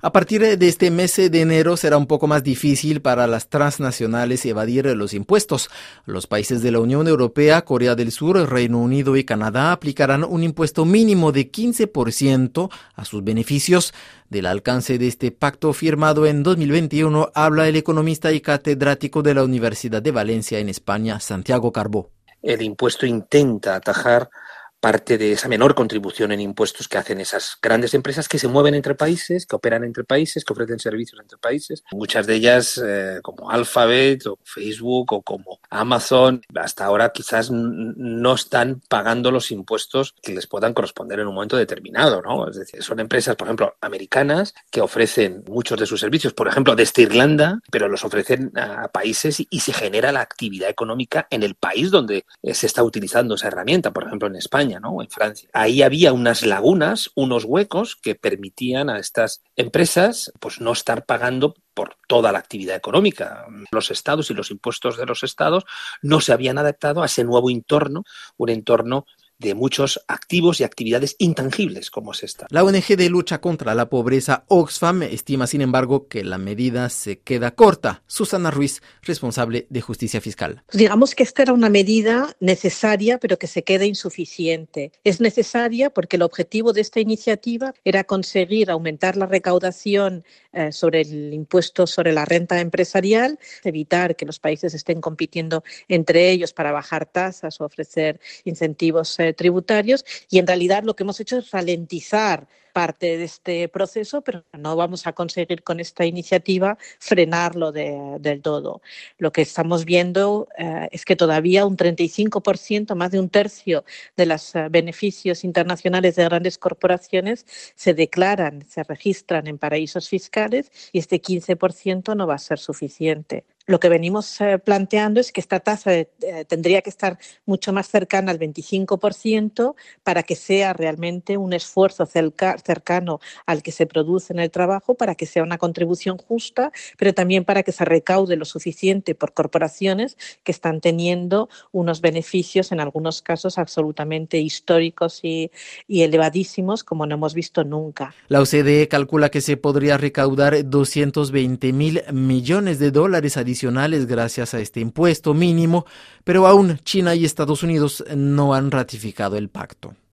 A partir de este mes de enero será un poco más difícil para las transnacionales evadir los impuestos. Los países de la Unión Europea, Corea del Sur, Reino Unido y Canadá aplicarán un impuesto mínimo de 15% a sus beneficios. Del alcance de este pacto firmado en 2021 habla el economista y catedrático de la Universidad de Valencia en España, Santiago Carbó. El impuesto intenta atajar parte de esa menor contribución en impuestos que hacen esas grandes empresas que se mueven entre países, que operan entre países, que ofrecen servicios entre países. Muchas de ellas, eh, como Alphabet o Facebook o como Amazon, hasta ahora quizás no están pagando los impuestos que les puedan corresponder en un momento determinado, ¿no? Es decir, son empresas, por ejemplo, americanas que ofrecen muchos de sus servicios, por ejemplo, desde Irlanda, pero los ofrecen a países y se genera la actividad económica en el país donde eh, se está utilizando esa herramienta, por ejemplo, en España en Francia. Ahí había unas lagunas, unos huecos que permitían a estas empresas pues no estar pagando por toda la actividad económica. Los estados y los impuestos de los estados no se habían adaptado a ese nuevo entorno, un entorno de muchos activos y actividades intangibles como es esta. La ONG de lucha contra la pobreza Oxfam estima, sin embargo, que la medida se queda corta. Susana Ruiz, responsable de justicia fiscal. Pues digamos que esta era una medida necesaria, pero que se queda insuficiente. Es necesaria porque el objetivo de esta iniciativa era conseguir aumentar la recaudación eh, sobre el impuesto sobre la renta empresarial, evitar que los países estén compitiendo entre ellos para bajar tasas o ofrecer incentivos eh, tributarios y en realidad lo que hemos hecho es ralentizar parte de este proceso, pero no vamos a conseguir con esta iniciativa frenarlo del todo. Lo que estamos viendo eh, es que todavía un 35%, más de un tercio de los eh, beneficios internacionales de grandes corporaciones se declaran, se registran en paraísos fiscales y este 15% no va a ser suficiente lo que venimos eh, planteando es que esta tasa eh, tendría que estar mucho más cercana al 25% para que sea realmente un esfuerzo cercano al que se produce en el trabajo, para que sea una contribución justa, pero también para que se recaude lo suficiente por corporaciones que están teniendo unos beneficios, en algunos casos absolutamente históricos y, y elevadísimos, como no hemos visto nunca. La OCDE calcula que se podría recaudar 220 mil millones de dólares adicionales gracias a este impuesto mínimo, pero aún China y Estados Unidos no han ratificado el pacto.